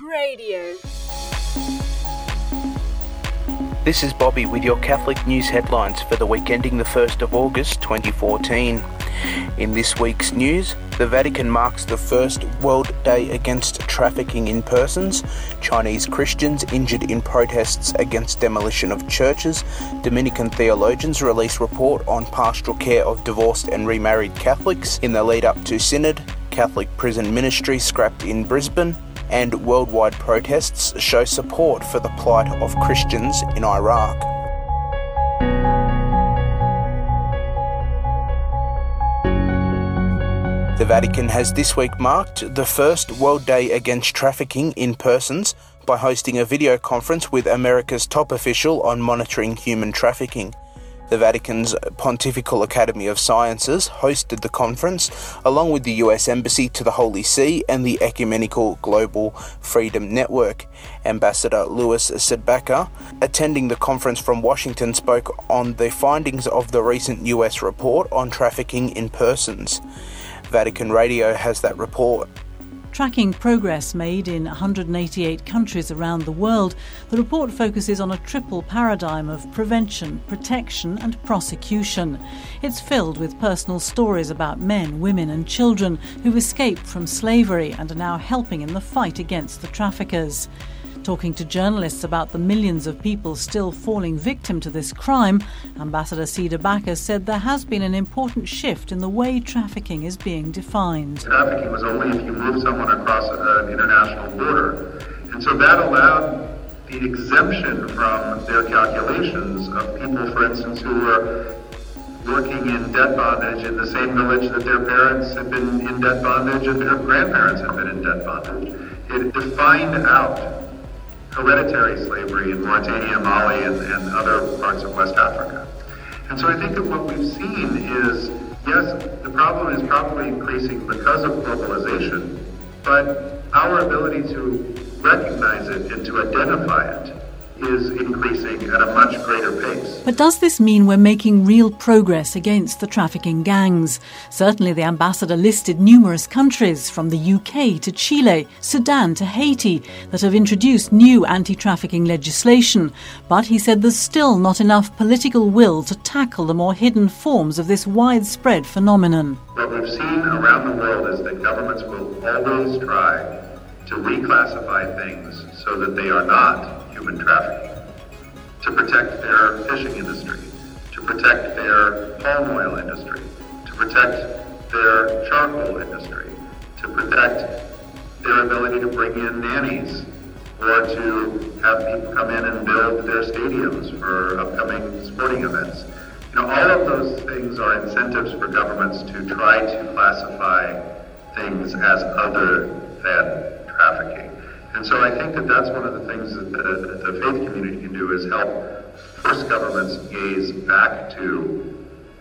Radio. This is Bobby with your Catholic News headlines for the week ending the 1st of August 2014. In this week's news, the Vatican marks the first World Day Against Trafficking in Persons, Chinese Christians injured in protests against demolition of churches, Dominican theologians release report on pastoral care of divorced and remarried Catholics in the lead up to Synod, Catholic prison ministry scrapped in Brisbane, and worldwide protests show support for the plight of Christians in Iraq. The Vatican has this week marked the first World Day Against Trafficking in Persons by hosting a video conference with America's top official on monitoring human trafficking. The Vatican's Pontifical Academy of Sciences hosted the conference, along with the US Embassy to the Holy See and the Ecumenical Global Freedom Network. Ambassador Luis CdeBaca, attending the conference from Washington, spoke on the findings of the recent US report on trafficking in persons. Vatican Radio has that report. Tracking progress made in 188 countries around the world, the report focuses on a triple paradigm of prevention, protection, and prosecution. It's filled with personal stories about men, women, and children who've escaped from slavery and are now helping in the fight against the traffickers. Talking to journalists about the millions of people still falling victim to this crime, Ambassador CdeBaca said there has been an important shift in the way trafficking is being defined. Trafficking was only if you move someone across uh, an international border. And so that allowed the exemption from their calculations of people, for instance, who were working in debt bondage in the same village that their parents had been in debt bondage and their grandparents had been in debt bondage. It defined out hereditary slavery in Mauritania, Mali, and, and other parts of West Africa. And so I think that what we've seen is, yes, the problem is probably increasing because of globalization, but our ability to recognize it and to identify it is increasing at a much greater pace. But does this mean we're making real progress against the trafficking gangs? Certainly, the ambassador listed numerous countries, from the UK to Chile, Sudan to Haiti, that have introduced new anti trafficking legislation. But he said there's still not enough political will to tackle the more hidden forms of this widespread phenomenon. What we've seen around the world is that governments will always try to reclassify things so that they are not human trafficking, to protect their fishing industry, to protect their palm oil industry, to protect their charcoal industry, to protect their ability to bring in nannies or to have people come in and build their stadiums for upcoming sporting events. You know, all of those things are incentives for governments to try to classify things as other than trafficking. And so I think that that's one of the things that the, the faith community can do is help force governments gaze back to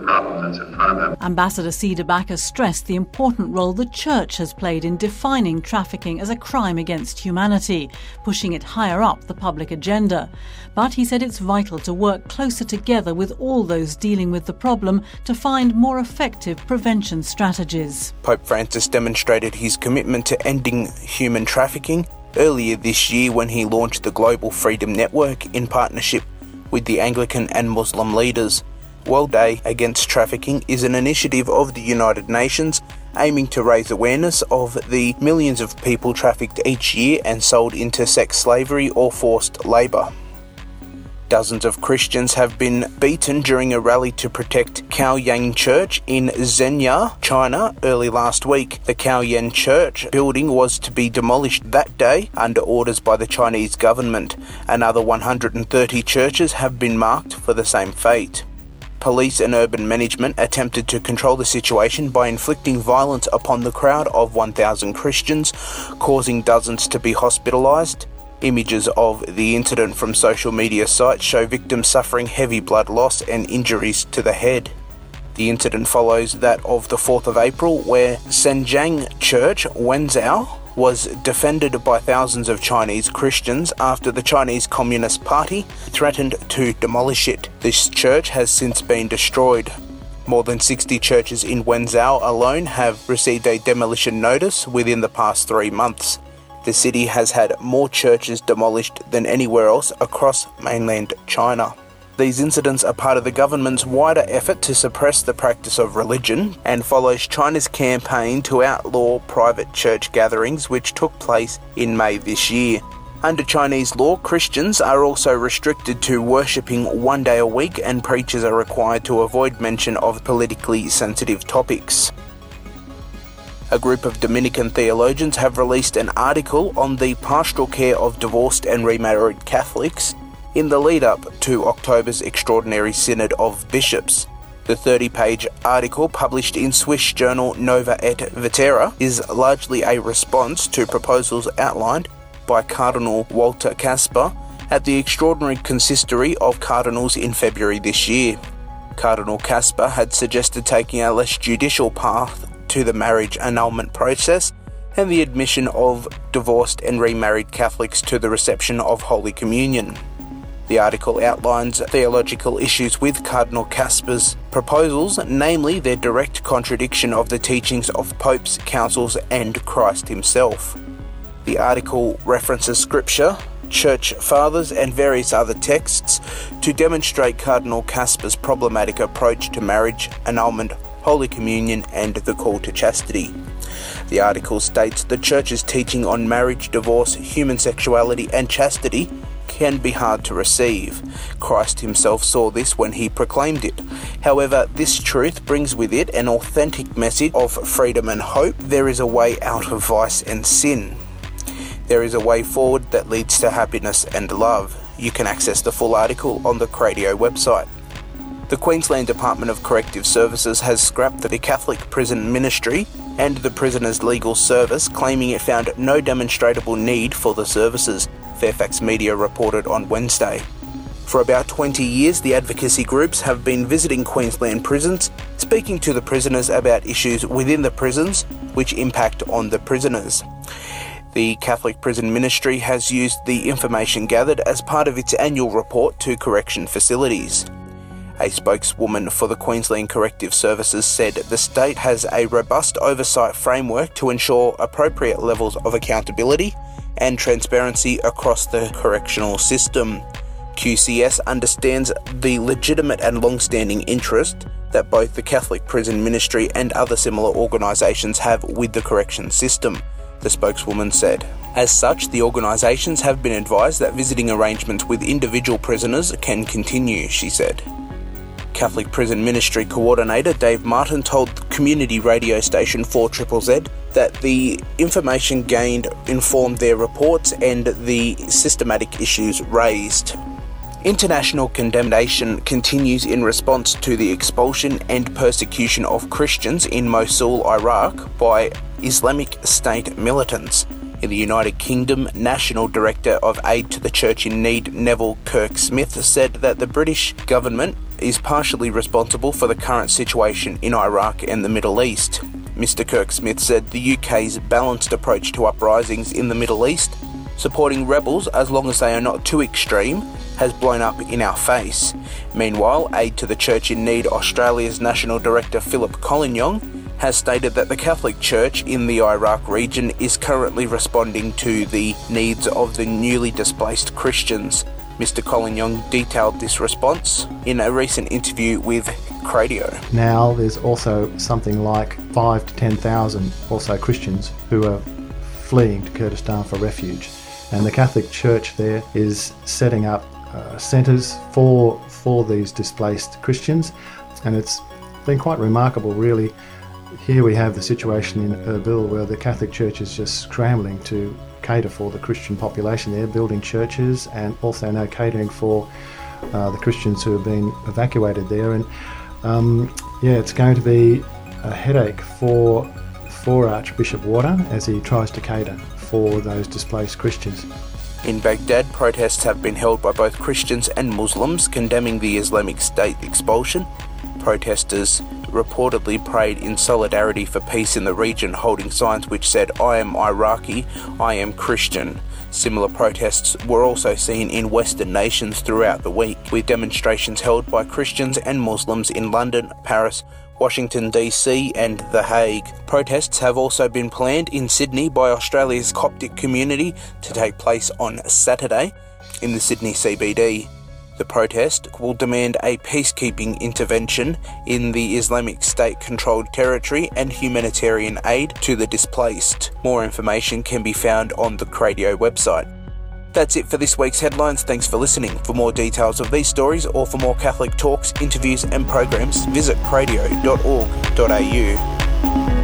the problem that's in front of them. Ambassador CdeBaca stressed the important role the Church has played in defining trafficking as a crime against humanity, pushing it higher up the public agenda. But he said it's vital to work closer together with all those dealing with the problem to find more effective prevention strategies. Pope Francis demonstrated his commitment to ending human trafficking earlier this year when he launched the Global Freedom Network in partnership with the Anglican and Muslim leaders. World Day Against Trafficking is an initiative of the United Nations aiming to raise awareness of the millions of people trafficked each year and sold into sex slavery or forced labour. Dozens of Christians have been beaten during a rally to protect Kaoyuan Church in Zhenya, China, early last week. The Kaoyuan Church building was to be demolished that day under orders by the Chinese government. Another 130 churches have been marked for the same fate. Police and urban management attempted to control the situation by inflicting violence upon the crowd of 1,000 Christians, causing dozens to be hospitalized. Images of the incident from social media sites show victims suffering heavy blood loss and injuries to the head. The incident follows that of the 4th of April, where Sanjiang Church, Wenzhou, was defended by thousands of Chinese Christians after the Chinese Communist Party threatened to demolish it. This church has since been destroyed. More than 60 churches in Wenzhou alone have received a demolition notice within the past three months. The city has had more churches demolished than anywhere else across mainland China. These incidents are part of the government's wider effort to suppress the practice of religion and follows China's campaign to outlaw private church gatherings, which took place in May this year. Under Chinese law, Christians are also restricted to worshipping one day a week, and preachers are required to avoid mention of politically sensitive topics. A group of Dominican theologians have released an article on the pastoral care of divorced and remarried Catholics in the lead up to October's Extraordinary Synod of Bishops. The 30 page article published in Swiss journal Nova et Vetera is largely a response to proposals outlined by Cardinal Walter Kasper at the Extraordinary Consistory of Cardinals in February this year. Cardinal Kasper had suggested taking a less judicial path to the marriage annulment process and the admission of divorced and remarried Catholics to the reception of Holy Communion. The article outlines theological issues with Cardinal Kasper's proposals, namely their direct contradiction of the teachings of popes, councils, and Christ himself. The article references scripture, church fathers, and various other texts to demonstrate Cardinal Kasper's problematic approach to marriage, annulment, Holy Communion, and the call to chastity. The article states the Church's teaching on marriage, divorce, human sexuality, and chastity can be hard to receive. Christ himself saw this when he proclaimed it. However, this truth brings with it an authentic message of freedom and hope. There is a way out of vice and sin. There is a way forward that leads to happiness and love. You can access the full article on the Cradio website. The Queensland Department of Corrective Services has scrapped the Catholic Prison Ministry and the Prisoners Legal Service, claiming it found no demonstrable need for the services. Fairfax Media reported on Wednesday. For about 20 years, the advocacy groups have been visiting Queensland prisons, speaking to the prisoners about issues within the prisons which impact on the prisoners. The Catholic Prison Ministry has used the information gathered as part of its annual report to correction facilities. A spokeswoman for the Queensland Corrective Services said the state has a robust oversight framework to ensure appropriate levels of accountability and transparency across the correctional system. QCS understands the legitimate and long standing interest that both the Catholic Prison Ministry and other similar organisations have with the correction system, the spokeswoman said. As such, the organisations have been advised that visiting arrangements with individual prisoners can continue, she said. Catholic Prison Ministry Coordinator Dave Martin told community radio station 4 Z that the information gained informed their reports and the systematic issues raised. International condemnation continues in response to the expulsion and persecution of Christians in Mosul, Iraq by Islamic State militants. In the United Kingdom, National Director of Aid to the Church in Need, Neville Kyrke-Smith, said that the British government is partially responsible for the current situation in Iraq and the Middle East. Mr. Kyrke-Smith said the UK's balanced approach to uprisings in the Middle East, supporting rebels as long as they are not too extreme, has blown up in our face. Meanwhile, Aid to the Church in Need Australia's National Director Philip Collignon has stated that the Catholic Church in the Iraq region is currently responding to the needs of the newly displaced Christians. Mr. Collignon detailed this response in a recent interview with Cradio. Now there's also something like five to ten thousand also Christians who are fleeing to Kurdistan for refuge, and the Catholic Church there is setting up uh, centres for for these displaced Christians, and it's been quite remarkable, really. Here we have the situation in Erbil where the Catholic Church is just scrambling to cater for the Christian population there, building churches and also now catering for uh, the Christians who have been evacuated there. And um, yeah, it's going to be a headache for for Archbishop Warda as he tries to cater for those displaced Christians. In Baghdad, protests have been held by both Christians and Muslims condemning the Islamic State expulsion. Protesters reportedly prayed in solidarity for peace in the region, holding signs which said, I am Iraqi, I am Christian. Similar protests were also seen in Western nations throughout the week, with demonstrations held by Christians and Muslims in London, Paris, Washington, D.C., and The Hague. Protests have also been planned in Sydney by Australia's Coptic community to take place on Saturday in the Sydney CBD. The protest will demand a peacekeeping intervention in the Islamic State controlled territory and humanitarian aid to the displaced. More information can be found on the Cradio website. That's it for this week's headlines. Thanks for listening. For more details of these stories or for more Catholic talks, interviews, and programs, visit cradio.org.au.